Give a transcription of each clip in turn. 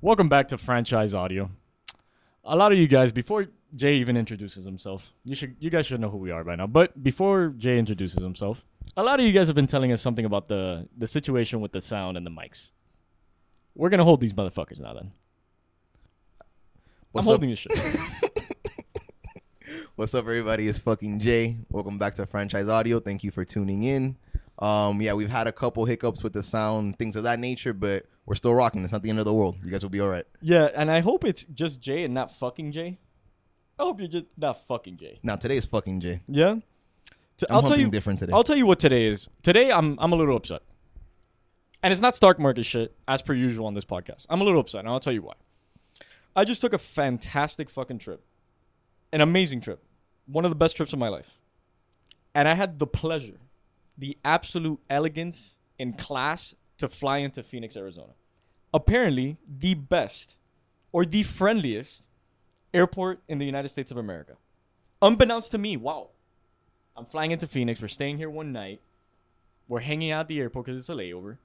Welcome back to Franchise Audio. A lot of you guys, before Jay even introduces himself, you should you guys should know who we are by now. But before Jay introduces himself, a lot of you guys have been telling us something about the the situation with the sound and the mics. We're gonna hold these motherfuckers now. Then What's I'm up? holding this shit. What's up, everybody? It's fucking Jay. Welcome back to Franchise Audio. Thank you for tuning in. Um, yeah, we've had a couple hiccups with the sound, things of that nature, but we're still rocking. It's not the end of the world. You guys will be all right. yeah, and I hope it's just Jay and not fucking Jay. I hope you're just not fucking Jay. Now today is fucking Jay. Yeah. T- I'm I'll tell you. different today. I'll tell you what today is. Today I'm I'm a little upset. And it's not stock market shit, as per usual on this podcast. I'm a little upset, and I'll tell you why. I just took a fantastic fucking trip. An amazing trip. One of the best trips of my life. And I had the pleasure, the absolute elegance and class to fly into Phoenix, Arizona. Apparently, the best or the friendliest airport in the United States of America. Unbeknownst to me, wow. I'm flying into Phoenix. We're staying here one night. We're hanging out at the airport because it's a layover.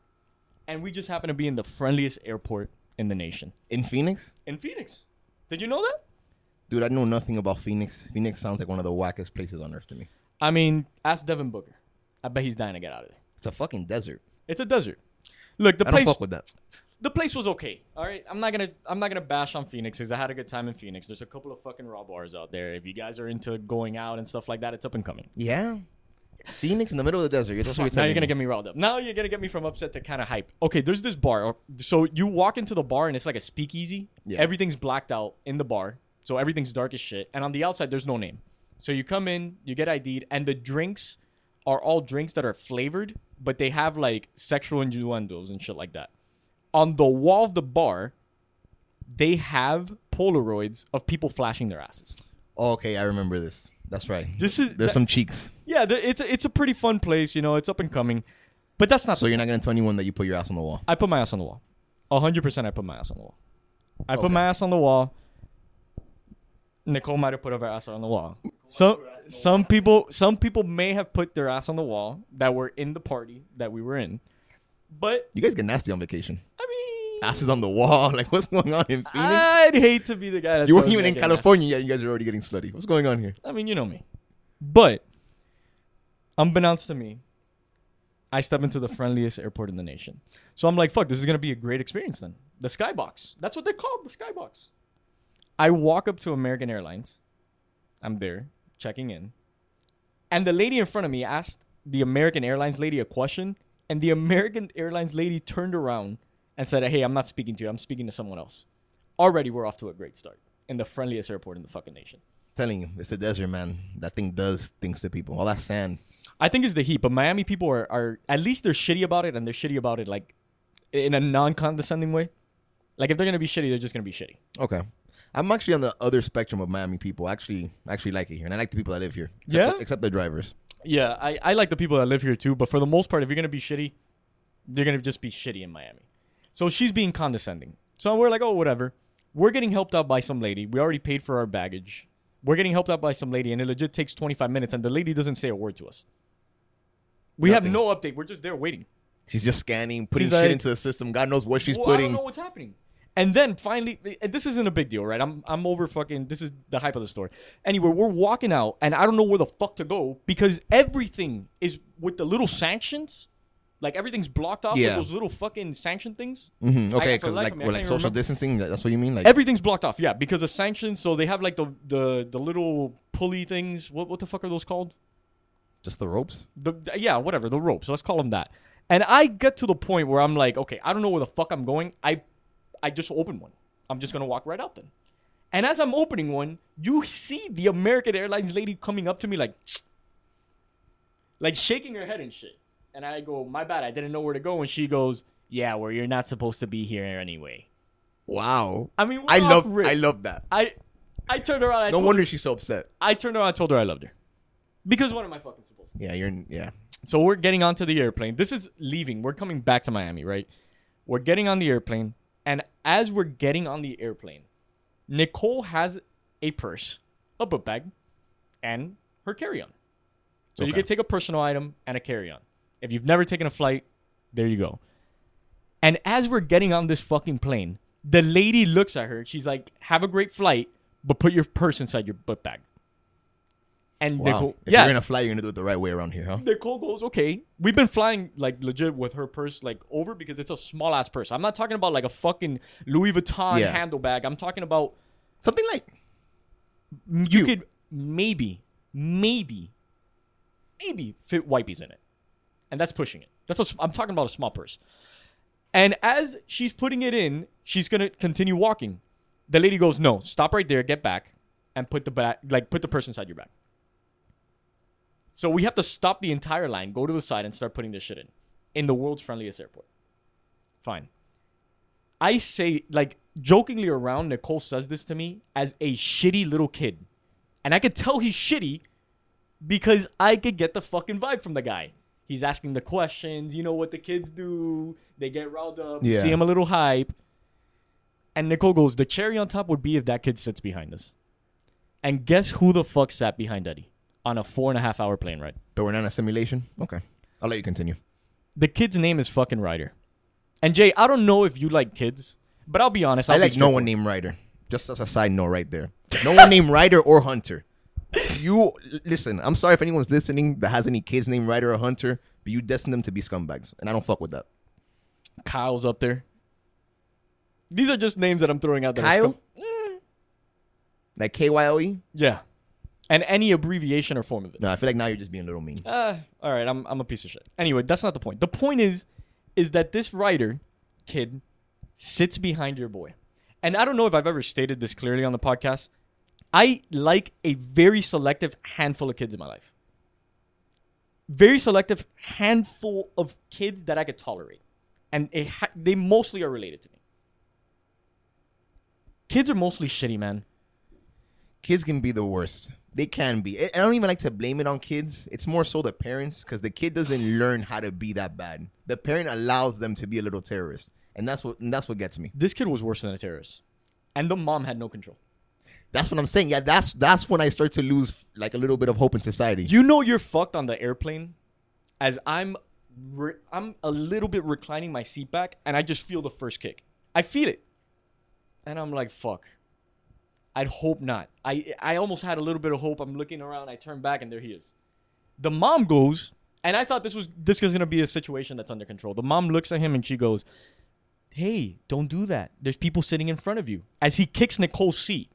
And we just happen to be in the friendliest airport in the nation. In Phoenix? In Phoenix. Did you know that? Dude, I know nothing about Phoenix. Phoenix sounds like one of the wackest places on earth to me. I mean, ask Devin Booker. I bet he's dying to get out of there. It's a fucking desert. It's a desert. Look, the I don't place fuck with that. the place was okay. All right, I'm not gonna I'm not gonna bash on Phoenix because I had a good time in Phoenix. There's a couple of fucking raw bars out there. If you guys are into going out and stuff like that, it's up and coming. Yeah. Phoenix in the middle of the desert. You're just now you're gonna get me riled up. Now you're gonna get me from upset to kind of hype. Okay, there's this bar. So you walk into the bar and it's like a speakeasy. Yeah. Everything's blacked out in the bar, so everything's dark as shit. And on the outside, there's no name. So you come in, you get ID'd, and the drinks are all drinks that are flavored, but they have like sexual innuendos and shit like that. On the wall of the bar, they have Polaroids of people flashing their asses. Oh, okay, I remember this. That's right. This is There's some cheeks. yeah, it's a, it's a pretty fun place. You know, it's up and coming, but that's not So you're not gonna tell anyone that you put your ass on the wall. I put my ass on the wall. hundred percent, I put my ass on the wall. I put my ass on the wall. Nicole might have put her ass on the wall. Some some people some people may have put their ass on the wall that were in the party that we were in, but You guys get nasty on vacation. I mean, Asses on the wall. Like what's going on in Phoenix? I'd hate to be the guy. That you weren't even in California yet. You guys are already getting slutty. What's going on here? I mean, you know me. But unbeknownst to me, I step into the friendliest airport in the nation. So I'm like, fuck, this is gonna be a great experience then. The skybox. That's what they call it, the skybox. I walk up to American Airlines. I'm there, checking in. And the lady in front of me asked the American Airlines lady a question, and the American Airlines lady turned around and said, Hey, I'm not speaking to you, I'm speaking to someone else. Already we're off to a great start in the friendliest airport in the fucking nation. telling you, it's the desert, man. That thing does things to people. All that sand. I think it's the heat, but Miami people are, are at least they're shitty about it, and they're shitty about it like in a non-condescending way. Like if they're gonna be shitty, they're just gonna be shitty. Okay. I'm actually on the other spectrum of Miami people. I actually actually like it here, and I like the people that live here. Except Yeah? the, except the drivers. Yeah, I, I like the people that live here too, but for the most part, if you're gonna be shitty, you're gonna just be shitty in Miami. So she's being condescending. So we're like, oh, whatever. We're getting helped out by some lady. We already paid for our baggage. We're getting helped out by some lady, and it legit takes 25 minutes, and the lady doesn't say a word to us. We have no update. We're just there waiting. She's just scanning, putting She's shit like- into the system. God knows what she's Well, I don't putting. know what's happening. And then finally, this isn't a big deal, right? I'm I'm over fucking. This is the hype of the story. Anyway, we're walking out, and I don't know where the fuck to go because everything is with the little sanctions. Like everything's blocked off Yeah. with those little fucking sanction things. Mhm, Okay, because like of me, I we're like social distancing. That's what you mean? Like Everything's blocked off, yeah, because of sanctions. So they have like the the the little pulley things. What what the fuck are those called? just the ropes. the yeah, whatever, the ropes. Let's call them that. And I get to the point where I'm like, okay, I don't know where the fuck I'm going. I I just open one. I'm just gonna walk right out then. And as I'm opening one, you see the American Airlines lady coming up to me like like shaking her head and shit. And I go, my bad, I didn't know where to go. And she goes, Yeah, well, you're not supposed to be here anyway. Wow. I mean, I love rip. I love that. I I turned around. I No wonder she's so upset. I turned around. I told her I loved her. Because what am I fucking supposed to? Yeah, you're yeah. So we're getting onto the airplane. This is leaving. We're coming back to Miami, right? We're getting on the airplane, and as we're getting on the airplane, Nicole has a purse, a book bag, and her carry-on. So you Okay. can take a personal item and a carry-on. If you've never taken a flight, there you go. And as we're getting on this fucking plane, The lady looks at her. She's like, "Have a great flight, but put your purse inside your book bag." And Wow. Nicole, If yeah, you're gonna fly, you're gonna do it the right way around here, huh? Nicole goes, okay. We've been flying like legit with her purse like over because it's a small ass purse. I'm not talking about like a fucking Louis Vuitton Yeah. handle bag. I'm talking about Something like you cute. could maybe, maybe, maybe fit wipies in it, and that's pushing it. That's what I'm talking about a small purse. And as she's putting it in, she's gonna continue walking. The lady goes, "No, stop right there. Get back, and put the bag, like put the purse inside your bag." So we have to stop the entire line, go to the side, and start putting this shit in, in the world's friendliest airport. Fine. I say, like, jokingly around, Nicole says this to me as a shitty little kid. And I could tell he's shitty because I could get the fucking vibe from the guy. He's asking the questions. You know what the kids do. They get riled up. You Yeah. see him a little hype. And Nicole goes, the cherry on top would be if that kid sits behind us. And guess who the fuck sat behind Eddie on a four and a half hour plane ride? but we're not in a simulation. Okay, I'll let you continue. The kid's name is fucking Ryder. And Jay, I don't know if you like kids, but I'll be honest. I'll I like no one named Ryder. Just as a side note, right there. No one named Ryder or Hunter. You listen. I'm sorry if anyone's listening that has any kids named Ryder or Hunter, but you destined them to be scumbags, and I don't fuck with that. Kyle's up there. These are just names that I'm throwing out there. Kyle? Like K Y O E. Yeah. And any abbreviation or form of it. No, I feel like now you're just being a little mean. Uh, all right, I'm, I'm a piece of shit. Anyway, that's not the point. The point is, is that this Ryder kid sits behind your boy. And I don't know if I've ever stated this clearly on the podcast. I like a very selective handful of kids in my life. Very selective handful of kids that I could tolerate. And ha- they mostly are related to me. Kids are mostly shitty, man. Kids can be the worst. They can be. I don't even like to blame it on kids. It's more so the parents because the kid doesn't learn how to be that bad. The parent allows them to be a little terrorist, and that's what and that's what gets me. This kid was worse than a terrorist. And the mom had no control. That's what I'm saying. Yeah, that's that's when I start to lose like a little bit of hope in society. You know you're fucked on the airplane as I'm re- I'm a little bit reclining my seat back and I just feel the first kick. I feel it. And I'm like, fuck. I'd hope not. I I almost had a little bit of hope. I'm looking around, I turn back and there he is. The mom goes, and I thought this was this was gonna be a situation that's under control. The mom looks at him and she goes, Hey, don't do that. There's people sitting in front of you. As he kicks Nicole's seat.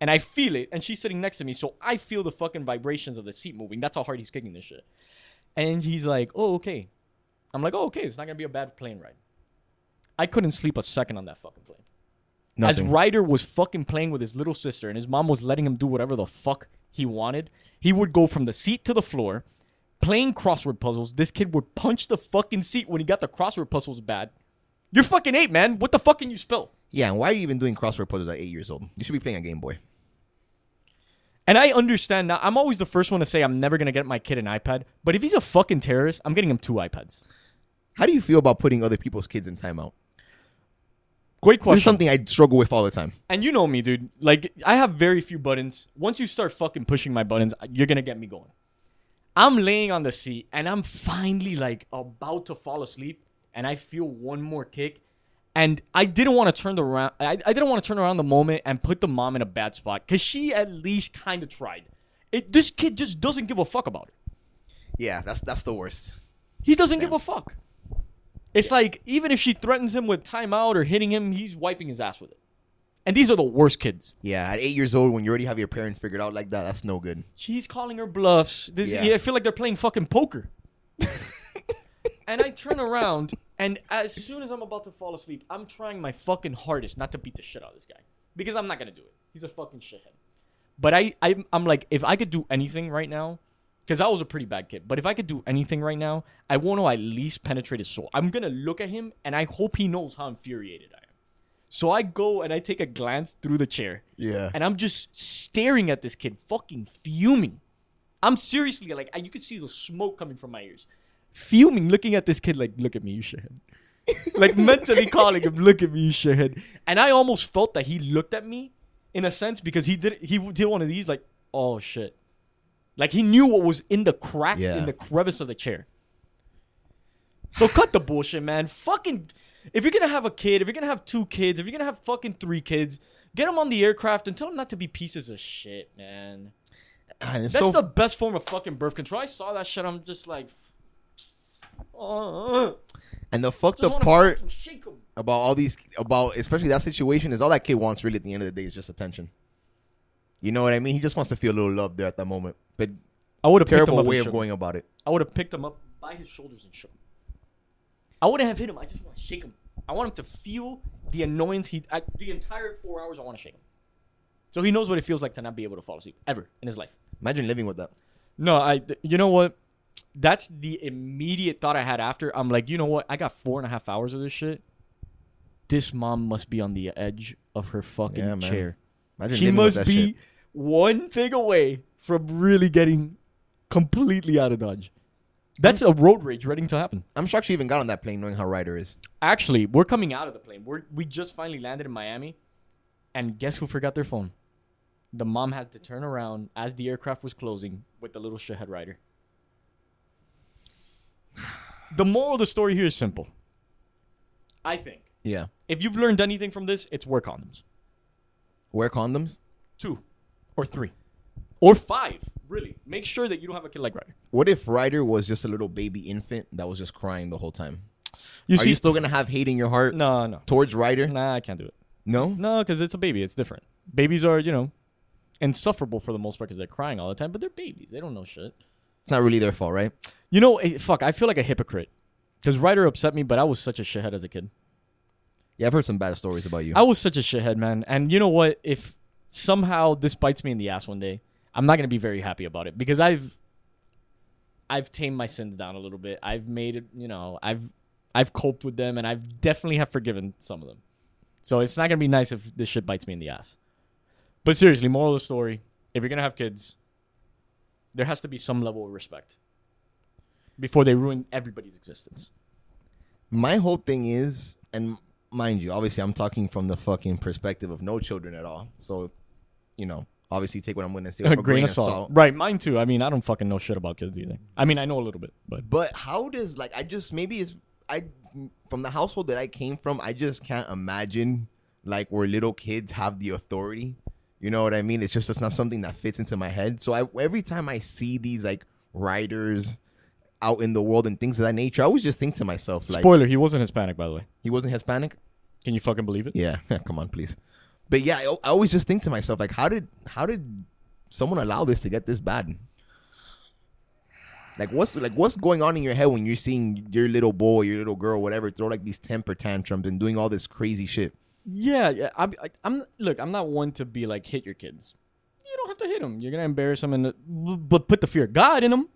And I feel it, and she's sitting next to me, so I feel the fucking vibrations of the seat moving. That's how hard he's kicking this shit. And he's like, "Oh, okay." I'm like, "Oh, okay. It's not gonna be a bad plane ride." I couldn't sleep a second on that fucking plane. As Ryder was fucking playing with his little sister, and his mom was letting him do whatever the fuck he wanted, he would go from the seat to the floor, playing crossword puzzles. This kid would punch the fucking seat when he got the crossword puzzles bad. You're fucking eight, man. What the fuck can you spill? yeah, and why are you even doing crossword puzzles at eight years old? You should be playing a Game Boy. And I understand now. I'm always the first one to say I'm never gonna get my kid an iPad. But if he's a fucking terrorist, I'm getting him two iPads. How do you feel about putting other people's kids in timeout? Great question. This question. is something I struggle with all the time. and you know me, dude. Like I have very few buttons. Once you start fucking pushing my buttons, you're gonna get me going. I'm laying on the seat and I'm finally like about to fall asleep, and I feel one more kick, and I didn't want to turn the around. I, I didn't want to turn around the moment and put the mom in a bad spot because she at least kind of tried. It, this kid just doesn't give a fuck about it. Yeah, that's that's the worst. He doesn't give a fuck. It's like even if she threatens him with timeout or hitting him, he's wiping his ass with it. And these are the worst kids. Yeah, at eight years old, when you already have your parents figured out like that, that's no good. She's calling her bluffs. This, Yeah. yeah. I feel like they're playing fucking poker. and I turn around, and as soon as I'm about to fall asleep, I'm trying my fucking hardest not to beat the shit out of this guy because I'm not gonna do it. He's a fucking shithead. But I, I I'm like, if I could do anything right now, because I was a pretty bad kid. But if I could do anything right now, I want to at least penetrate his soul. I'm gonna look at him, and I hope he knows how infuriated I am. So I go and I take a glance through the chair, Yeah. and I'm just staring at this kid, fucking fuming. I'm seriously like, I- you can see the smoke coming from my ears, fuming, looking at this kid like, look at me, you shithead. like mentally calling him, look at me, you shithead. And I almost felt that he looked at me in a sense because he did he did one of these like, oh shit, like he knew what was in the crack Yeah. in the crevice of the chair. So cut the bullshit, man. Fucking, if you're gonna have a kid, if you're gonna have two kids, if you're gonna have fucking three kids, get them on the aircraft and tell them not to be pieces of shit, man. That's so the best form of fucking birth control. I saw that shit. I'm just like, uh, and the fucked up part fucking shake 'em. about all these about especially that situation is all that kid wants really at the end of the day is just attention. You know what I mean? He just wants to feel a little love there at that moment. But I would have picked him terrible up way of going about it. I would have picked him up by his shoulders and shook him. I wouldn't have hit him. I just want to shake him. I want him to feel the annoyance he. I, the entire four hours, I want to shake him. So he knows what it feels like to not be able to fall asleep ever in his life. Imagine living with that. No, I. You know what? That's the immediate thought I had after. I'm like, you know what? I got four and a half hours of this shit. This mom must be on the edge of her fucking Yeah, chair. Imagine She living with must that be shit. One thing away from really getting completely out of dodge. That's a road rage waiting to happen. I'm shocked she even got on that plane knowing how Ryder is. Actually, we're coming out of the plane. We're we just finally landed in Miami, and guess who forgot their phone? The mom had to turn around as the aircraft was closing with the little shithead Ryder. The moral of the story here is simple. I think Yeah. if you've learned anything from this, it's wear condoms. Wear condoms. Two, or three, or five. Really, make sure that you don't have a kid like Ryder. What if Ryder was just a little baby infant that was just crying the whole time? You Are see, you still gonna have hate in your heart no, no, towards Ryder? nah, I can't do it. No. No, because it's a baby. It's different. Babies are, you know, insufferable for the most part because they're crying all the time, but they're babies. They don't know shit. It's not really their fault, right? You know, eh, fuck, I feel like a hypocrite. Because Ryder upset me, but I was such a shithead as a kid. Yeah, I've heard some bad stories about you. I was such a shithead, man. And you know what? If somehow this bites me in the ass one day, I'm not gonna be very happy about it because I've I've tamed my sins down a little bit. I've made it, you know, I've I've coped with them and I've definitely have forgiven some of them. So it's not gonna be nice if this shit bites me in the ass. But seriously, moral of the story, if you're gonna have kids, there has to be some level of respect before they ruin everybody's existence. My whole thing is, and mind you, obviously, I'm talking from the fucking perspective of no children at all. So, you know, obviously, take what I'm going to say with A grain of salt. Right, mine too. I mean, I don't fucking know shit about kids either. I mean, I know a little bit, but But how does like I just maybe it's I from the household that I came from, I just can't imagine like where little kids have the authority. You know what I mean? It's just it's not something that fits into my head. So I every time I see these like Ryders out in the world and things of that nature, I always just think to myself like spoiler, he wasn't Hispanic, by the way. he wasn't Hispanic. Can you fucking believe it? Yeah, come on, please. But yeah, I, I always just think to myself like, how did how did someone allow this to get this bad? Like what's like what's going on in your head when you're seeing your little boy, your little girl, whatever, throw like these temper tantrums and doing all this crazy shit? Yeah, yeah. I'm, I'm look. I'm not one to be like hit your kids. You don't have to hit them. You're gonna embarrass them, and uh, but put the fear of God in them.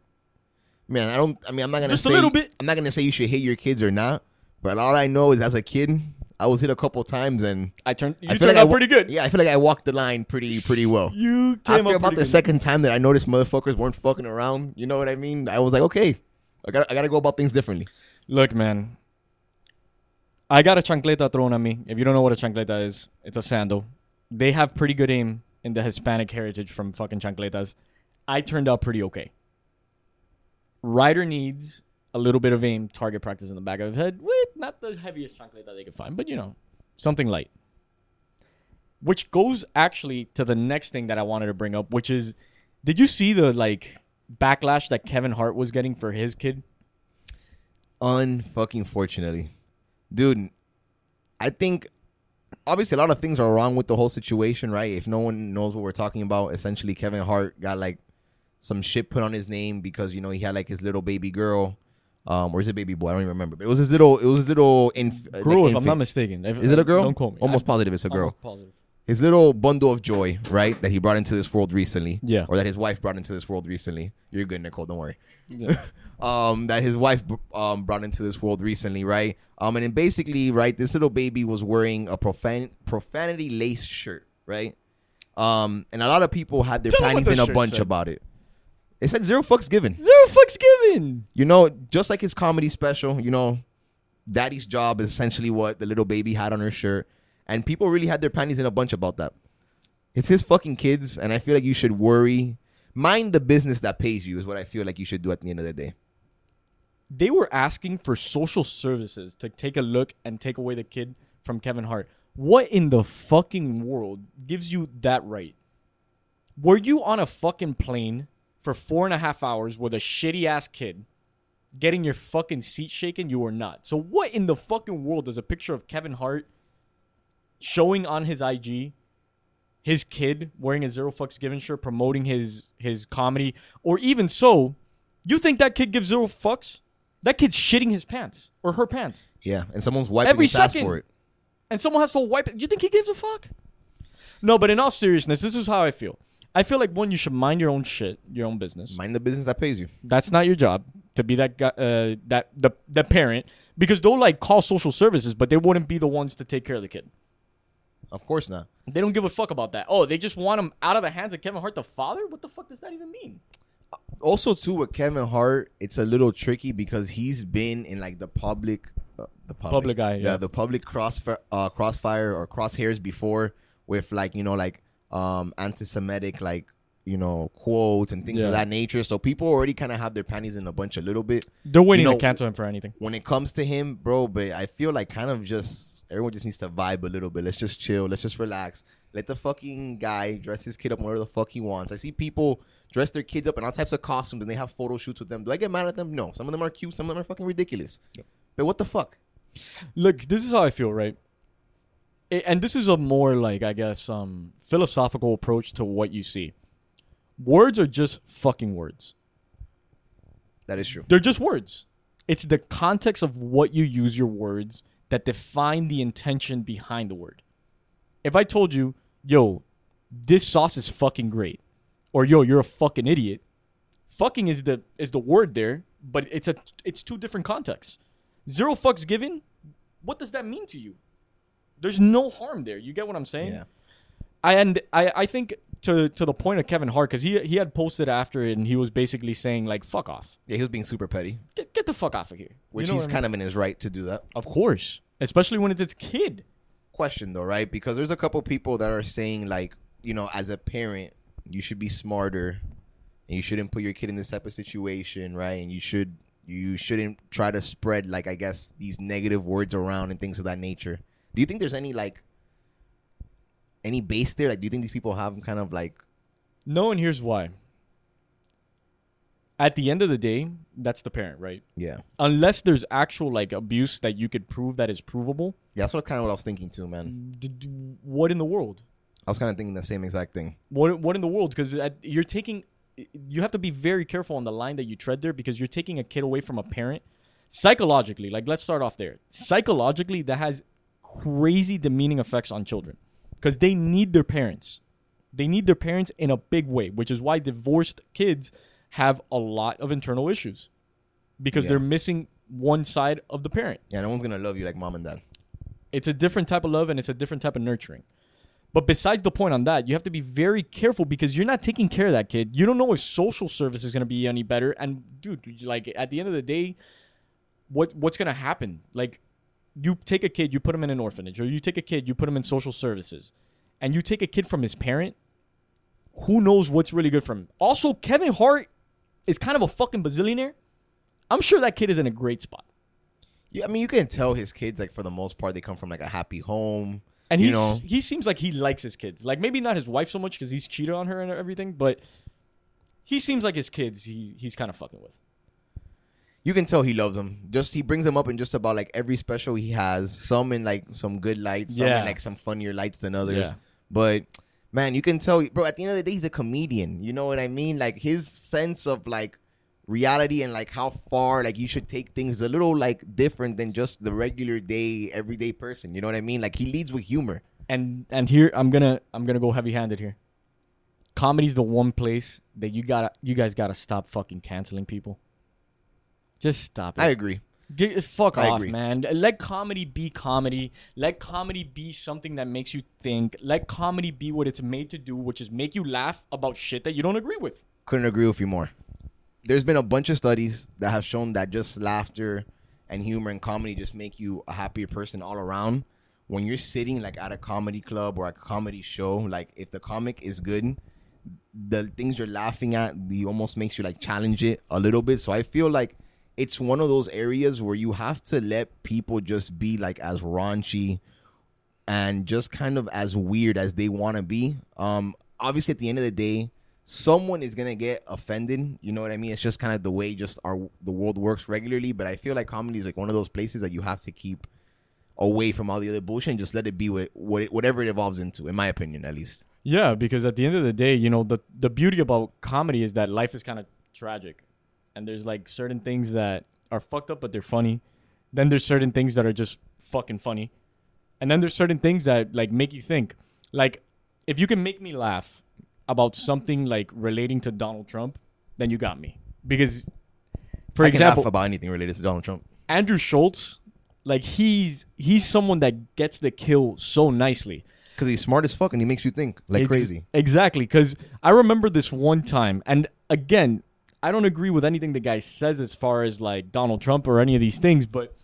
Man, I don't. I mean, I'm not gonna Just a little bit. I'm not gonna say you should hit your kids or not. But all I know is as a kid, I was hit a couple times, and I turned. You I feel turned like out wa- pretty good. Yeah, I feel like I walked the line pretty pretty well. You came After up about the good. second time that I noticed motherfuckers weren't fucking around, you know what I mean? I was like, okay, I got I got to go about things differently. Look, man. I got a chancleta thrown at me. If you don't know what a chancleta is, it's a sandal. They have pretty good aim in the Hispanic heritage from fucking chancletas. I turned out pretty okay. Ryder needs a little bit of aim, target practice in the back of his head with not the heaviest chancleta they could find, but you know, something light. Which goes actually to the next thing that I wanted to bring up, which is did you see the like backlash that Kevin Hart was getting for his kid? Unfucking fortunately, dude. I think obviously a lot of things are wrong with the whole situation, right? If no one knows what we're talking about, essentially Kevin Hart got like some shit put on his name because you know he had like his little baby girl, um, or is it baby boy? I don't even remember. But it was his little, it was his little inf- uh, Girl, like, if I'm not mistaken. If- Is it a girl? Don't quote me. Almost I'm positive it's a girl. positive. His little bundle of joy, right? That he brought into this world recently. Yeah. Or that his wife brought into this world recently. You're good, Nicole. Don't worry. Yeah. um, that his wife um, brought into this world recently, right? Um, and then basically, right, this little baby was wearing a profan- profanity laced shirt, right? Um, and a lot of people had their Tell panties in a bunch said. about it. It said zero fucks given. Zero fucks given. You know, just like his comedy special, you know, Daddy's job is essentially what the little baby had on her shirt. And people really had their panties in a bunch about that. It's his fucking kids, and I feel like you should worry. Mind the business that pays you is what I feel like you should do at the end of the day. They were asking for social services to take a look and take away the kid from Kevin Hart. What in the fucking world gives you that right? Were you on a fucking plane for four and a half hours with a shitty ass kid getting your fucking seat shaken? You were not. So, what in the fucking world does a picture of Kevin Hart showing on his IG his kid wearing a zero fucks given shirt promoting his his comedy or even so you think that kid gives zero fucks that kid's shitting his pants or her pants Yeah, and someone's wiping Every his ass second. for it. and someone has to wipe it you think he gives a fuck no but in all seriousness this is how i feel i feel like one you should mind your own shit your own business Mind the business that pays you. that's not your job to be that guy uh, that the the parent because they'll like call social services but they wouldn't be the ones to take care of the kid Of course not. They don't give a fuck about that. Oh, they just want him out of the hands of Kevin Hart, the father. What the fuck does that even mean? Also, too, with Kevin Hart, it's a little tricky because he's been in like the public, uh, the public, Public eye, the, yeah. the public crossfire, uh, crossfire or crosshairs before with like you know like um anti-Semitic like you know quotes and things Yeah. of that nature. So people already kind of have their panties in a bunch a little bit They're waiting know- to cancel him for anything. when it comes to him, bro. But I feel like kind of just everyone just needs to vibe a little bit. Let's just chill. Let's just relax. Let the fucking guy dress his kid up whatever the fuck he wants. I see people dress their kids up in all types of costumes and they have photo shoots with them. Do I get mad at them? No. Some of them are cute. Some of them are fucking ridiculous. But what the fuck? Look, this is how I feel, right? And this is a more like I guess um philosophical approach to what you see. Words are just fucking words. That is true. They're just words. It's the context of what you use your words that define the intention behind the word. If I told you, yo, this sauce is fucking great, or yo, you're a fucking idiot, fucking is the is the word there, but it's a it's two different contexts. Zero fucks given, what does that mean to you? There's no harm there. You get what I'm saying? Yeah. I and I, I think to to the point of Kevin Hart because he he had posted after it and he was basically saying like fuck off, Yeah, he was being super petty, get get the fuck off of here. which You know he's what I kind of in his right to do that. of course, especially when it's its kid. question though, right? Because there's a couple people that are saying like, you know, as a parent, you should be smarter and you shouldn't put your kid in this type of situation, right? And you should you shouldn't try to spread like I guess these negative words around and things of that nature. Do you think there's any like any base there? Like do you think these people have kind of like No, and here's why. At the end of the day, that's the parent, right? yeah. Unless there's actual like abuse that you could prove that is provable. Yeah, that's what kind of what I was thinking too, man. d- What in the world? I was kind of thinking the same exact thing. What what in the world? Because you're taking, you have to be very careful on the line that you tread there because you're taking a kid away from a parent. Psychologically, like let's start off there. Psychologically, that has crazy demeaning effects on children because they need their parents. They need their parents in a big way, which is why divorced kids have a lot of internal issues because Yeah. they're missing one side of the parent. Yeah, no one's gonna love you like mom and dad. It's a different type of love and it's a different type of nurturing. But besides the point on that, you have to be very careful because you're not taking care of that kid. You don't know if social service is going to be any better. And dude, like at the end of the day, what what's going to happen? Like you take a kid, you put him in an orphanage, or you take a kid, you put him in social services, and you take a kid from his parent. Who knows what's really good for him? Also, Kevin Hart is kind of a fucking bazillionaire. I'm sure that kid is in a great spot. Yeah, I mean you can tell his kids like for the most part they come from like a happy home. And know. he seems like he likes his kids. Like maybe not his wife so much because he's cheated on her and everything, but he seems like his kids. He he's kind of fucking with. You can tell he loves them. Just he brings them up in just about like every special he has. Some in like some good lights, some Yeah. in like some funnier lights than others. Yeah. But man, you can tell, bro. At the end of the day, he's a comedian. You know what I mean? Like his sense of like reality and like how far like you should take things a little like different than just the regular day, everyday person. You know what I mean? Like he leads with humor. And and here I'm gonna I'm gonna go heavy handed here. Comedy's the one place that you gotta you guys gotta stop fucking canceling people. Just stop it. I agree. Get, fuck I off, agree. man. Let comedy be comedy. Let comedy be something that makes you think. Let comedy be what it's made to do, which is make you laugh about shit that you don't agree with. couldn't agree with you more. There's been a bunch of studies that have shown that just laughter and humor and comedy just make you a happier person all around. When you're sitting like at a comedy club or a comedy show, like if the comic is good, the things you're laughing at, the almost makes you like challenge it a little bit. So I feel like it's one of those areas where you have to let people just be like as raunchy and just kind of as weird as they want to be. Um, obviously, at the end of the day, someone is gonna get offended. You know what I mean? It's just kind of the way just our the world works regularly. But I feel like comedy is like one of those places that you have to keep away from all the other bullshit and just let it be what, what whatever it evolves into. In my opinion, at least. Yeah, because at the end of the day, you know, the the beauty about comedy is that life is kind of tragic. And there's like certain things that are fucked up but they're funny. Then there's certain things that are just fucking funny. And then there's certain things that like make you think. Like if you can make me laugh about something like relating to Donald Trump, then you got me. Because for I example, can laugh about anything related to Donald Trump. Andrew Schulz, like he's he's someone that gets the kill so nicely. Because he's smart as fuck and he makes you think like Ex- crazy. Exactly, because I remember this one time, and again, I don't agree with anything the guy says as far as like Donald Trump or any of these things, but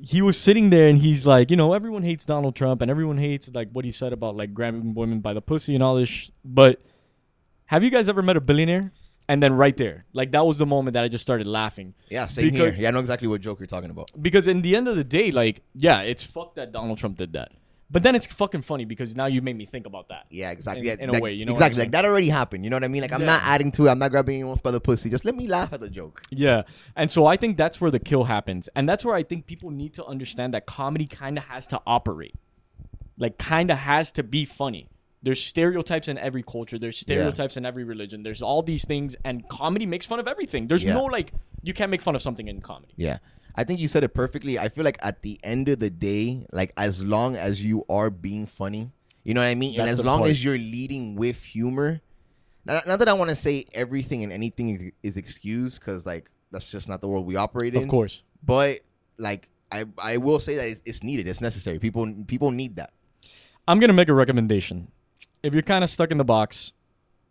he was sitting there and he's like, you know, everyone hates Donald Trump and everyone hates like what he said about like grabbing women by the pussy and all this. Sh- but have you guys ever met a billionaire? And then right there, like that was the moment that I just started laughing Yeah, same Because- here. Yeah, I know exactly what joke you're talking about. because in the end of the day, like yeah, it's fucked that Donald Trump did that, but then it's fucking funny because now you made me think about that. Yeah, exactly. In- yeah, in a way, you know what I'm exactly. Like that already happened. You know what I mean? Like I'm Yeah. not adding to it. I'm not grabbing anyone's by the pussy. Just let me laugh at the joke. Yeah. And so I think that's where the kill happens. And that's where I think people need to understand that comedy kind of has to operate. Like, kind of has to be funny. There's stereotypes in every culture, there's stereotypes in every religion, there's all these things, and comedy makes fun of everything. There's Yeah. no, like, you can't make fun of something in comedy. Yeah. I think you said it perfectly. I feel like at the end of the day, like as long as you are being funny, you know what I mean? and as long part. as you're leading with humor, not, not that I want to say everything and anything is excused because like that's just not the world we operate in. Of course. But like I, I will say that it's, it's needed. It's necessary. People people need that. I'm going to make a recommendation. If you're kind of stuck in the box,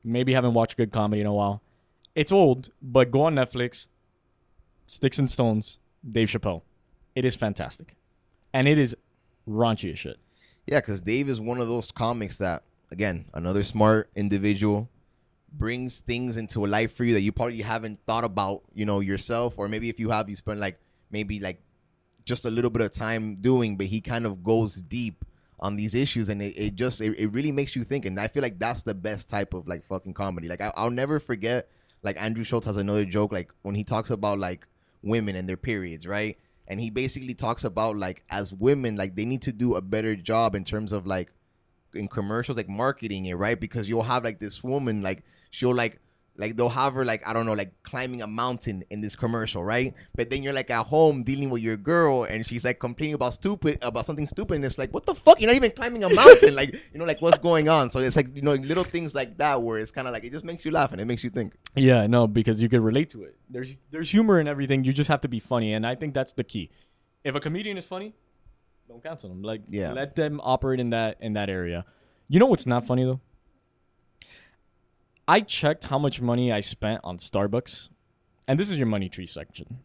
maybe haven't watched good comedy in a while, it's old, but go on Netflix, Sticks and Stones, Dave Chappelle. It is fantastic. And it is raunchy as shit. Yeah, because Dave is one of those comics that, again, another smart individual brings things into a life for you that you probably haven't thought about, you know, yourself, or maybe if you have, you spend like maybe like just a little bit of time doing, but he kind of goes deep on these issues, and it, it just it, it really makes you think, and I feel like that's the best type of like fucking comedy. Like I, I'll never forget, like Andrew Schulz has another joke, like when he talks about like women and their periods, right? and he basically talks about like as women like they need to do a better job in terms of like in commercials like marketing it right because you'll have like this woman like she'll like like they'll have her like i don't know like climbing a mountain in this commercial right but then you're like at home dealing with your girl and she's like complaining about stupid about something stupid and it's like what the fuck you're not even climbing a mountain like you know like what's going on so it's like you know little things like that where it's kind of like it just makes you laugh and it makes you think Yeah, no, because you could relate to it. There's there's humor in everything. You just have to be funny, and I think that's the key. If a comedian is funny, don't cancel them. Like, Yeah. let them operate in that in that area. You know what's not funny though? I checked how much money I spent on Starbucks, and this is your money tree section.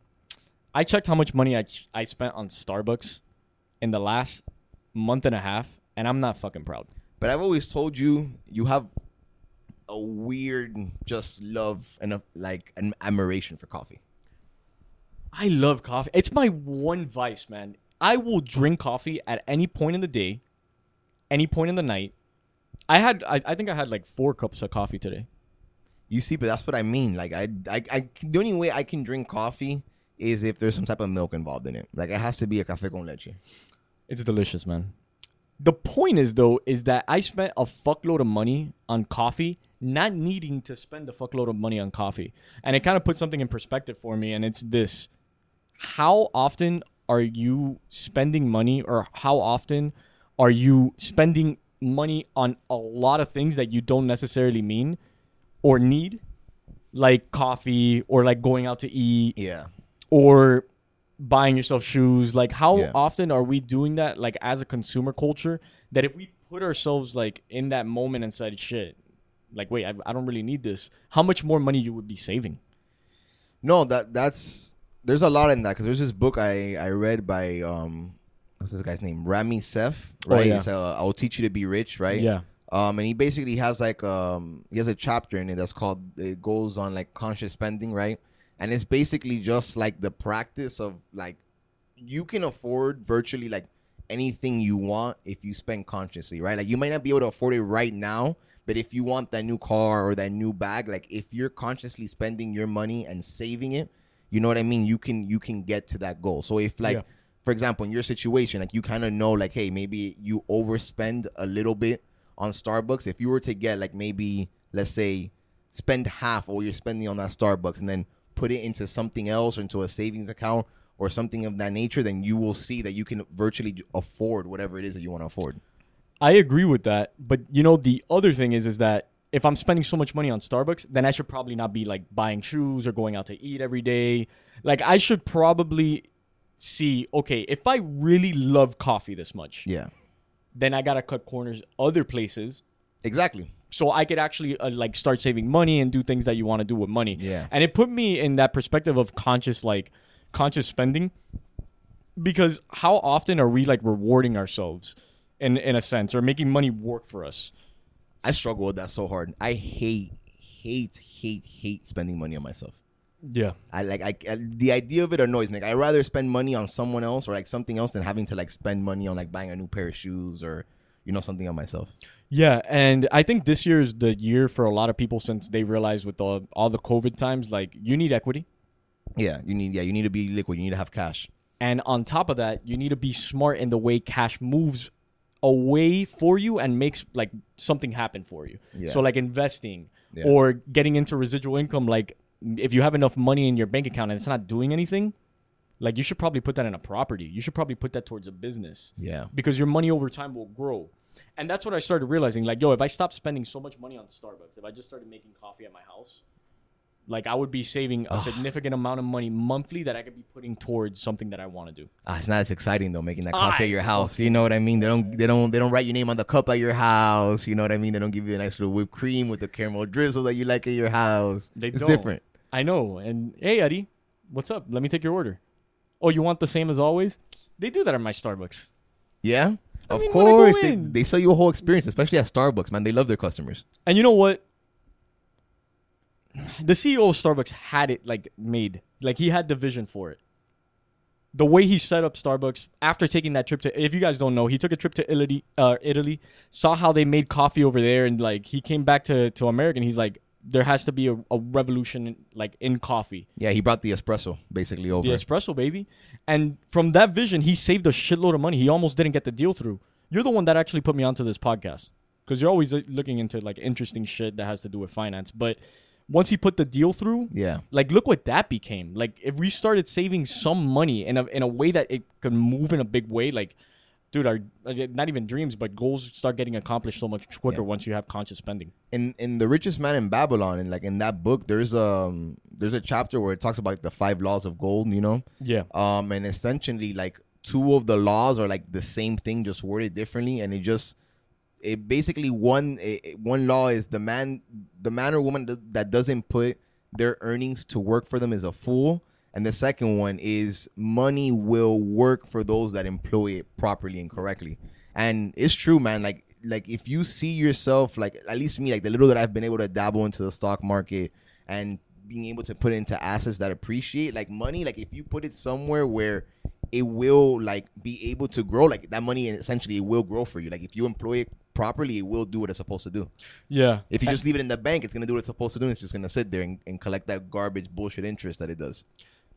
I checked how much money I ch- I spent on Starbucks in the last month and a half, and I'm not fucking proud. But I've always told you you have a weird just love and a, like an admiration for coffee. I love coffee. It's my one vice, man. I will drink coffee at any point in the day, any point in the night. I had, I, I think I had like four cups of coffee today. You see, but that's what I mean. Like I, I, I the only way I can drink coffee is if there's some type of milk involved in it. Like it has to be a café con leche. It's delicious, man. The point is, though, is that I spent a fuckload of money on coffee, not needing to spend a fuckload of money on coffee. And it kind of puts something in perspective for me, and it's this. How often are you spending money, or how often are you spending money on a lot of things that you don't necessarily mean or need? Like coffee, or like going out to eat, Yeah. or buying yourself shoes like how Yeah. often are we doing that like as a consumer culture that if we put ourselves like in that moment and said shit like wait I, I don't really need this how much more money you would be saving No, that that's there's a lot in that because there's this book I I read by um what's this guy's name Ramit Sethi Oh, right? yeah. It's uh, I'll teach you to be rich, right? yeah Um, and he basically has like um he has a chapter in it that's called it goes on like conscious spending, right? and it's basically just like the practice of like you can afford virtually like anything you want if you spend consciously, right? Like you might not be able to afford it right now, but if you want that new car or that new bag, like if you're consciously spending your money and saving it, you know what I mean? You can you can get to that goal. So if like Yeah. For example, in your situation, like you kind of know like hey, maybe you overspend a little bit on Starbucks. If you were to get like maybe let's say spend half of what you're spending on that Starbucks and then put it into something else or into a savings account or something of that nature, then you will see that you can virtually afford whatever it is that you want to afford. I agree with that, but you know the other thing is is that if I'm spending so much money on Starbucks, then I should probably not be like buying shoes or going out to eat every day. Like I should probably see, okay, if I really love coffee this much, Yeah, then I got to cut corners other places exactly. so I could actually uh, like start saving money and do things that you want to do with money. Yeah. And it put me in that perspective of conscious like conscious spending because how often are we like rewarding ourselves in in a sense or making money work for us? I struggle with that so hard. I hate, hate, hate, hate spending money on myself. Yeah. I like I, I the idea of it annoys me. Like, I'd rather spend money on someone else or like something else than having to like spend money on like buying a new pair of shoes or you know something on myself. Yeah, and I think this year is the year for a lot of people since they realized with all, all the COVID times like you need equity. Yeah, you need yeah you need to be liquid. You need to have cash. And on top of that, you need to be smart in the way cash moves away for you and makes like something happen for you. Yeah. So like investing Yeah. or getting into residual income like if you have enough money in your bank account and it's not doing anything, like you should probably put that in a property. You should probably put that towards a business Yeah, because your money over time will grow. And that's what I started realizing. Like, yo, if I stopped spending so much money on Starbucks, if I just started making coffee at my house, like I would be saving a significant amount of money monthly that I could be putting towards something that I want to do. ah, it's not as exciting though making that Ah, coffee at your house. You know what I mean? They don't they don't they don't write your name on the cup at your house. You know what I mean? They don't give you a nice little whipped cream with the caramel drizzle that you like at your house. They it's don't. different. I know. And hey, Eddie, what's up? Let me take your order. Oh, you want the same as always? They do that at my Starbucks. Yeah. I Of mean, when I go course, they, in- they sell you a whole experience, especially at Starbucks, man. They love their customers. And you know what? The CEO of Starbucks had it like made. Like he had the vision for it. The way he set up Starbucks after taking that trip to if you guys don't know, he took a trip to Italy, uh, Italy, saw how they made coffee over there and like he came back to to America and he's like there has to be a, a revolution in, like in coffee. Yeah, he brought the espresso basically over. The espresso baby. And from that vision, he saved a shitload of money. He almost didn't get the deal through. You're the one that actually put me onto this podcast because you're always uh, looking into like interesting shit that has to do with finance. But once he put the deal through, yeah. like look what that became. Like if we started saving some money in a in a way that it could move in a big way, like dude, our not even dreams, but goals start getting accomplished so much quicker once you have conscious spending. in in the richest man in Babylon, and like in that book, there's um there's a chapter where it talks about the five laws of gold. You know, Yeah. um, and essentially like two of the laws are like the same thing, just worded differently, and it just it basically one it- one law is the man the man or woman that doesn't put their earnings to work for them is a fool. And the second one is money will work for those that employ it properly and correctly. And it's true, man. Like like if you see yourself like at least me, like the little that I've been able to dabble into the stock market and being able to put it into assets that appreciate, like money, like if you put it somewhere where it will like be able to grow, like that money essentially it will grow for you. Like if you employ it properly, it will do what it's supposed to do. Yeah. If you just leave it in the bank, it's gonna do what it's supposed to do. And it's just gonna sit there and, and collect that garbage bullshit interest that it does.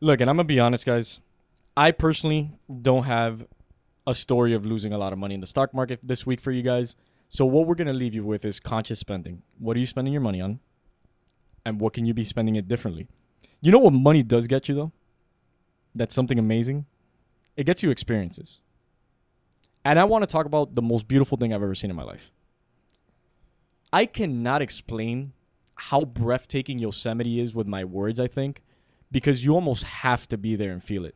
Look, and I'm gonna be honest, guys. I personally don't have a story of losing a lot of money in the stock market this week for you guys. So what we're gonna leave you with is conscious spending. What are you spending your money on? And what can you be spending it differently? You know what money does get you though? That's something amazing. It gets you experiences. And I want to talk about the most beautiful thing I've ever seen in my life. I cannot explain how breathtaking Yosemite is with my words, I think, because you almost have to be there and feel it.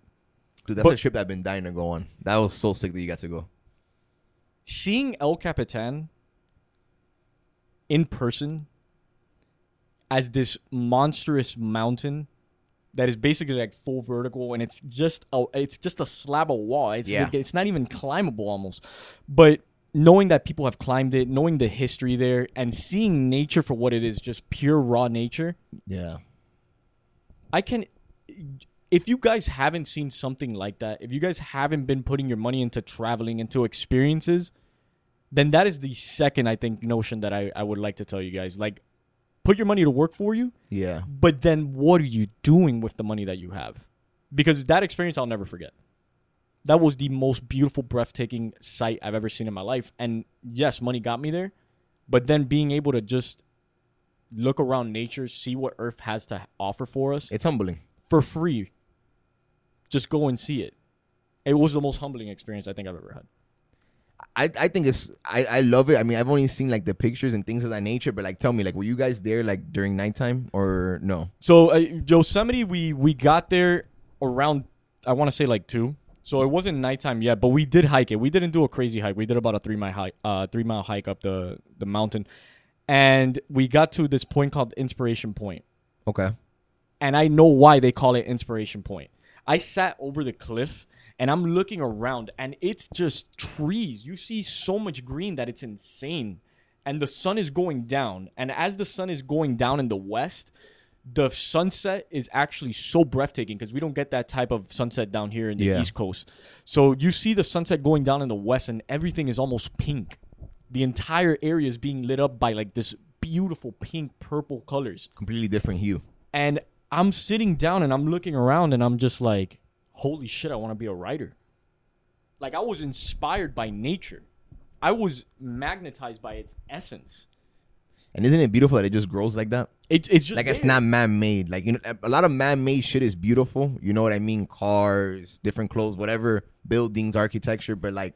Dude, that's But- a trip that I've been dying to go on. That was so sick that you got to go. Seeing El Capitan in person as this monstrous mountain that is basically like full vertical and it's just a, it's just a slab of wall. It's Yeah. like, it's not even climbable almost. But knowing that people have climbed it, knowing the history there and seeing nature for what it is, just pure raw nature, Yeah. I can if you guys haven't seen something like that, if you guys haven't been putting your money into traveling, into experiences, then that is the second, I think, notion that I, I would like to tell you guys. Like, put your money to work for you, Yeah. but then what are you doing with the money that you have? Because that experience I'll never forget. That was the most beautiful, breathtaking sight I've ever seen in my life. And yes, money got me there, but then being able to just look around nature, see what Earth has to offer for us It's humbling. for free, just go and see it. It was the most humbling experience I think I've ever had. I, I think it's I, I love it. I mean, I've only seen like the pictures and things of that nature, but like, tell me, like, were you guys there like during nighttime or no? So uh, Yosemite, we we got there around I want to say like two. So it wasn't nighttime yet, but we did hike it. We didn't do a crazy hike. We did about a three mile hike, uh, three mile hike up the the mountain, and we got to this point called Inspiration Point. Okay. and I know why they call it Inspiration Point. I sat over the cliff and I'm looking around and it's just trees. You see so much green that it's insane. And the sun is going down. And as the sun is going down in the west, the sunset is actually so breathtaking because we don't get that type of sunset down here in the Yeah. East Coast. So you see the sunset going down in the west and everything is almost pink. The entire area is being lit up by like this beautiful pink purple colors Completely different hue. and I'm sitting down and I'm looking around and I'm just like, holy shit, I want to be a writer. Like I was inspired by nature. I was magnetized by its essence. And isn't it beautiful that it just grows like that? It, it's just like it's not man-made. Like you know, a lot of man-made shit is beautiful. You know what I mean? Cars, different clothes, whatever, buildings, architecture. But like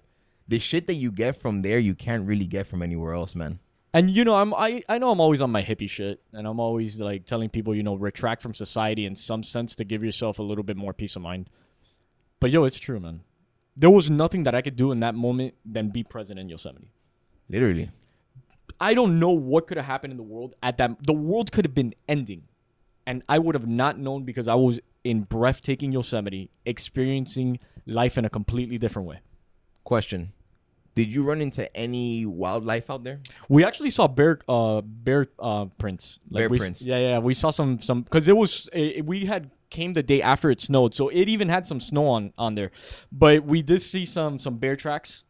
the shit that you get from there, you can't really get from anywhere else, man. And you know, I'm I, I know I'm always on my hippie shit, and I'm always like telling people, you know, retract from society in some sense to give yourself a little bit more peace of mind. But yo, it's true, man. There was nothing that I could do in that moment than be present in Yosemite. Literally. I don't know what could have happened in the world at that. The world could have been ending, and I would have not known because I was in breathtaking Yosemite, experiencing life in a completely different way. Question: Did you run into any wildlife out there? We actually saw bear, uh, bear uh, prints. Bear we, prints. Yeah, yeah. We saw some, some because it was it, we had came the day after it snowed, so it even had some snow on on there. But we did see some some bear tracks.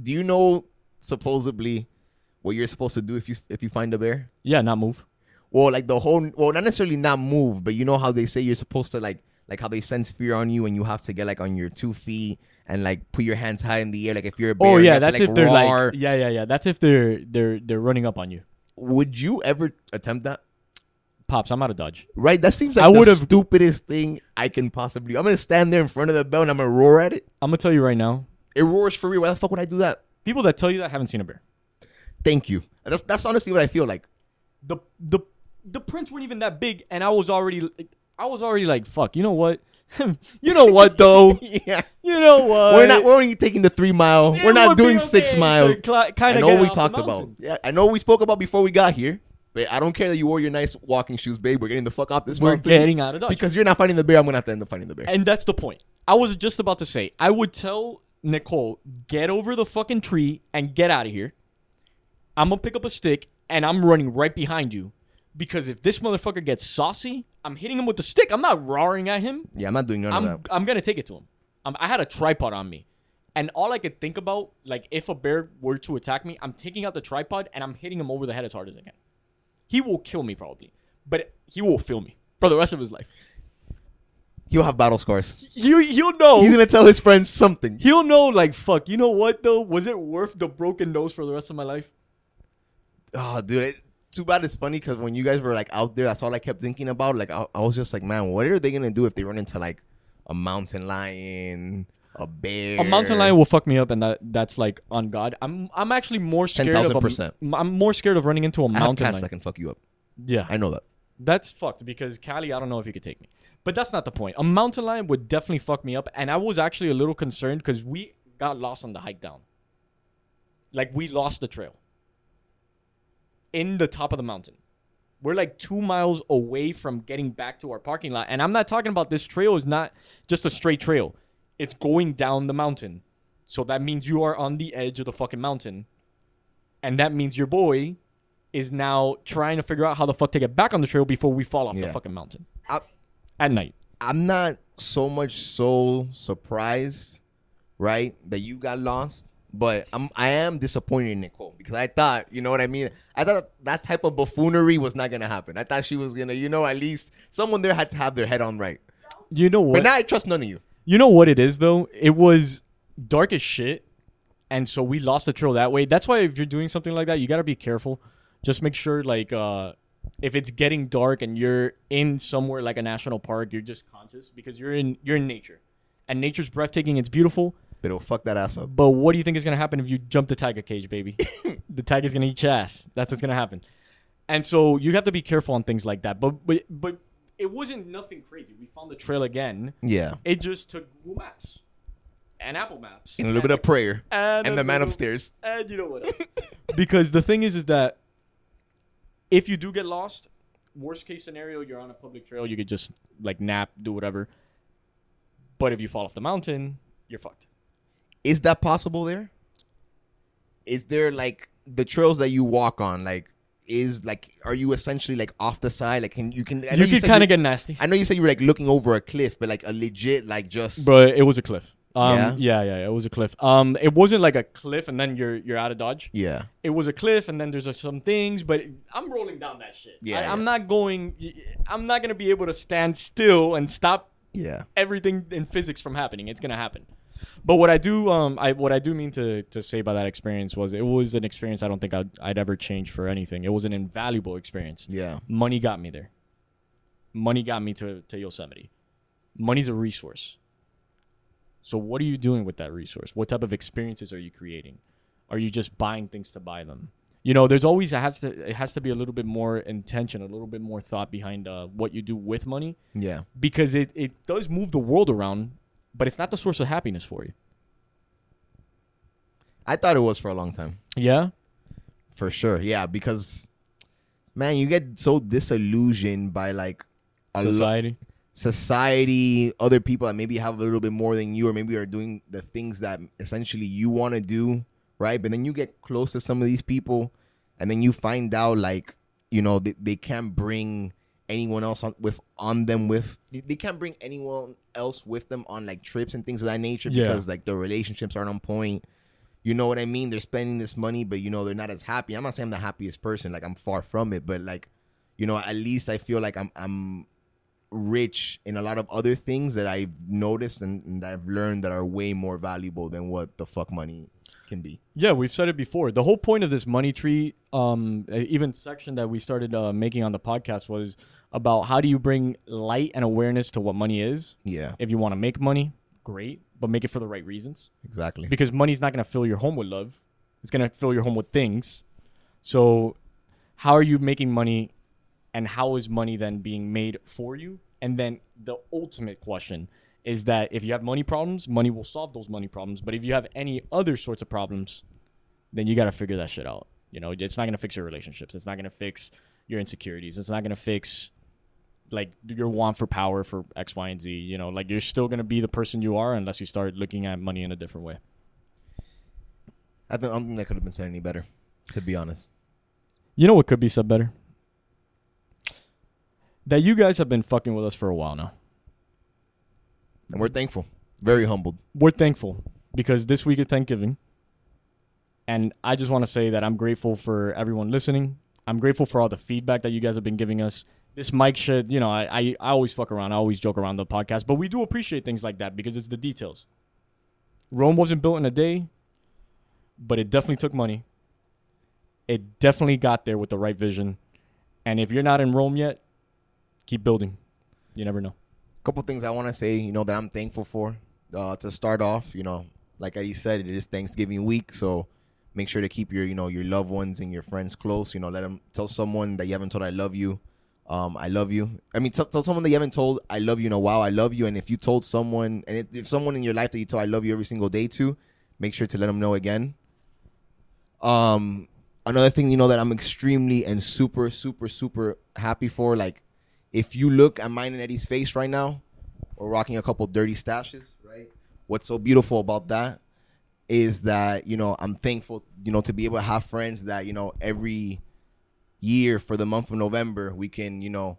Do you know supposedly what you're supposed to do if you if you find a bear? Yeah, not move. Well, like the whole well, not necessarily not move, but you know how they say you're supposed to like like how they sense fear on you and you have to get like on your two feet and like put your hands high in the air like if you're a bear. Oh yeah, have to, that's like, if they're roar. like yeah, yeah, yeah. That's if they're they're they're running up on you. Would you ever attempt that? Pops, I'm out of dodge. Right? That seems I like the would've- stupidest thing I can possibly. Do. I'm gonna stand there in front of the bell and I'm gonna roar at it. I'm gonna tell you right now. It roars for real. Why the fuck would I do that? People that tell you that haven't seen a bear. Thank you. That's that's honestly what I feel like. The the the prints weren't even that big, and I was already I was already like, fuck. You know what? you know what though? yeah. You know what? We're not. We're only taking the three mile. It we're not doing okay six miles. kinda I know what we talked about. Yeah, I know what we spoke about before we got here. But I don't care that you wore your nice walking shoes, babe. We're getting the fuck off this We're mountain. getting out of dodge. because you're not fighting the bear. I'm gonna have to end up fighting the bear. And that's the point. I was just about to say, I would tell Nicole, get over the fucking tree and get out of here. I'm gonna pick up a stick and I'm running right behind you. Because if this motherfucker gets saucy, I'm hitting him with the stick. I'm not roaring at him. yeah, I'm not doing none I'm of that. I'm gonna take it to him. Um, I had a tripod on me, and all I could think about, like if a bear were to attack me, I'm taking out the tripod and I'm hitting him over the head as hard as I can. He will kill me probably, but he will feel me for the rest of his life. He'll have battle scars. You you'll know. He's gonna tell his friends something. He'll know like fuck. You know what though? Was it worth the broken nose for the rest of my life? Oh, dude. It, too bad it's funny because when you guys were like out there, that's all I kept thinking about. Like I, I was just like, man, what are they gonna do if they run into like a mountain lion, a bear, A mountain lion will fuck me up, and that that's like on God. I'm I'm actually more scared of a, 10,000%. I'm more scared of running into a I have mountain cats lion. that can fuck you up. Yeah, I know that. That's fucked because Cali, I don't know if you could take me. But that's not the point. A mountain lion would definitely fuck me up. And I was actually a little concerned because we got lost on the hike down. Like we lost the trail in the top of the mountain. We're like two miles away from getting back to our parking lot. And I'm not talking about this trail is not just a straight trail. It's going down the mountain. So that means you are on the edge of the fucking mountain. And that means your boy is now trying to figure out how the fuck to get back on the trail before we fall off the fucking mountain I, at night. I'm not so much so surprised, right, that you got lost. But I'm I am disappointed in Nicole because I thought, you know what I mean? I thought that type of buffoonery was not gonna happen. I thought she was gonna, you know, at least someone there had to have their head on right. You know what? But now I trust none of you. You know what it is though? It was dark as shit, and so we lost the trail that way. That's why if you're doing something like that, you gotta be careful. Just make sure like uh if it's getting dark and you're in somewhere like a national park, you're just conscious because you're in you're in nature. And nature's breathtaking, it's beautiful. But it'll fuck that ass up. But what do you think is gonna happen if you jump the tiger cage, baby? the tiger's gonna eat your ass. That's what's gonna happen. And so you have to be careful on things like that. But but but it wasn't nothing crazy. We found the trail again. Yeah. It just took Google Maps and Apple Maps And a little bit of prayer. and, And the man upstairs. And you know what? else. because the thing is, is that if you do get lost, worst case scenario, you're on a public trail. You could just like nap, do whatever. But if you fall off the mountain, you're fucked. Is that possible there? Is there like the trails that you walk on, like is like are you essentially like off the side? Like can you can I know You could said kind of get nasty. I know you said you were like looking over a cliff, but like a legit like just But it was a cliff. Um, Yeah? yeah? yeah, yeah, It was a cliff. Um, it wasn't like a cliff and then you're you're out of dodge. Yeah. It was a cliff and then there's uh, some things, but I'm rolling down that shit. Yeah, I, I'm not going. I'm not gonna be able to stand still and stop Yeah. everything in physics from happening. It's gonna happen. But what I do, um, I what I do mean to to say by that experience was it was an experience I don't think I'd, I'd ever change for anything. It was an invaluable experience. Yeah. Money got me there. Money got me to to Yosemite. Money's a resource. So what are you doing with that resource? What type of experiences are you creating? Are you just buying things to buy them? You know, there's always it has to it has to be a little bit more intention, a little bit more thought behind uh, what you do with money Yeah. because it, it does move the world around, but it's not the source of happiness for you. I thought it was for a long time. Yeah. For sure. Yeah, because man, you get so disillusioned by like a lo- Society. society, other people that maybe have a little bit more than you, or maybe are doing the things that essentially you want to do, right? But then you get close to some of these people, and then you find out like you know they, they can't bring anyone else on with on them with they, can't bring anyone else with them on like trips and things of that nature Yeah. because like the relationships aren't on point. You know what I mean? They're spending this money, but you know they're not as happy. I'm not saying I'm the happiest person, like I'm far from it, but like you know at least I feel like I'm I'm rich in a lot of other things that I've noticed and, and I've learned that are way more valuable than what the fuck money can be. Yeah, we've said it before. The whole point of this money tree, um, even section that we started uh, making on the podcast was about how do you bring light and awareness to what money is. Yeah, If you want to make money, great, but make it for the right reasons. exactly. Because money's not going to fill your home with love. It's going to fill your home with things. So, how are you making money and how is money then being made for you? And then the ultimate question is that if you have money problems, money will solve those money problems. But if you have any other sorts of problems, then you got to figure that shit out. You know, it's not going to fix your relationships. It's not going to fix your insecurities. It's not going to fix like your want for power for X, Y, and Z. You know, like you're still going to be the person you are unless you start looking at money in a different way. I don't think that could have been said any better, to be honest. You know what could be said better? That you guys have been fucking with us for a while now. And we're thankful, very humbled. We're thankful because this week is Thanksgiving. And I just want to say that I'm grateful for everyone listening. I'm grateful for all the feedback that you guys have been giving us. This mic shit, you know, I, I, I always fuck around. I always joke around the podcast, but we do appreciate things like that because it's the details. Rome wasn't built in a day, but it definitely took money. It definitely got there with the right vision. And if you're not in Rome yet, keep building. You never know. Couple things I want to say, you know, that I'm thankful for. Uh, to start off, you know, like Eddie said, it is Thanksgiving week, so make sure to keep your, you know, your loved ones and your friends close. You know, let them tell someone that you haven't told I love you. Um, I love you. I mean, tell tell someone that you haven't told I love you in a while. I love you. And if you told someone, and if, if someone in your life that you told I love you every single day to, make sure to let them know again. Um, another thing, you know, that I'm extremely and super, super, super happy for, like, if you look at mine and Eddie's face right now, we're rocking a couple dirty stashes, right? What's so beautiful about that is that, you know, I'm thankful, you know, to be able to have friends that, you know, every year for the month of November, we can, you know,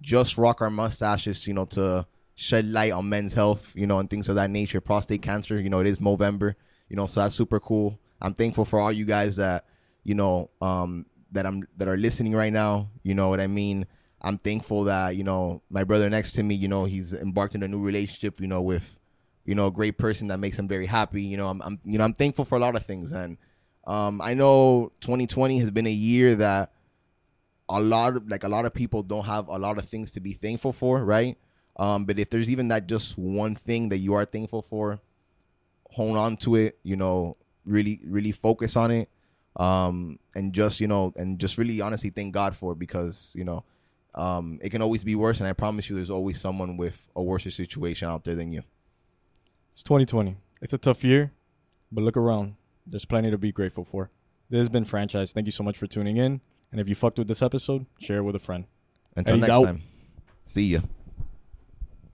just rock our mustaches, you know, to shed light on men's health, you know, and things of that nature. Prostate cancer, you know, it is Movember, you know, so that's super cool. I'm thankful for all you guys that, you know, um, that I'm that are listening right now. You know what I mean? I'm thankful that you know my brother next to me. You know, he's embarked in a new relationship. You know, with you know a great person that makes him very happy. You know, I'm, I'm you know I'm thankful for a lot of things, and um, I know 2020 has been a year that a lot of like a lot of people don't have a lot of things to be thankful for, right? Um, but if there's even that just one thing that you are thankful for, hold on to it. You know, really really focus on it um and just you know and just really honestly thank god for it because you know um it can always be worse and i promise you there's always someone with a worse situation out there than you It's 2020. It's a tough year, but look around. There's plenty to be grateful for. This has been Franchise. Thank you so much for tuning in. And if you fucked with this episode, share it with a friend. until Peace next out. time see ya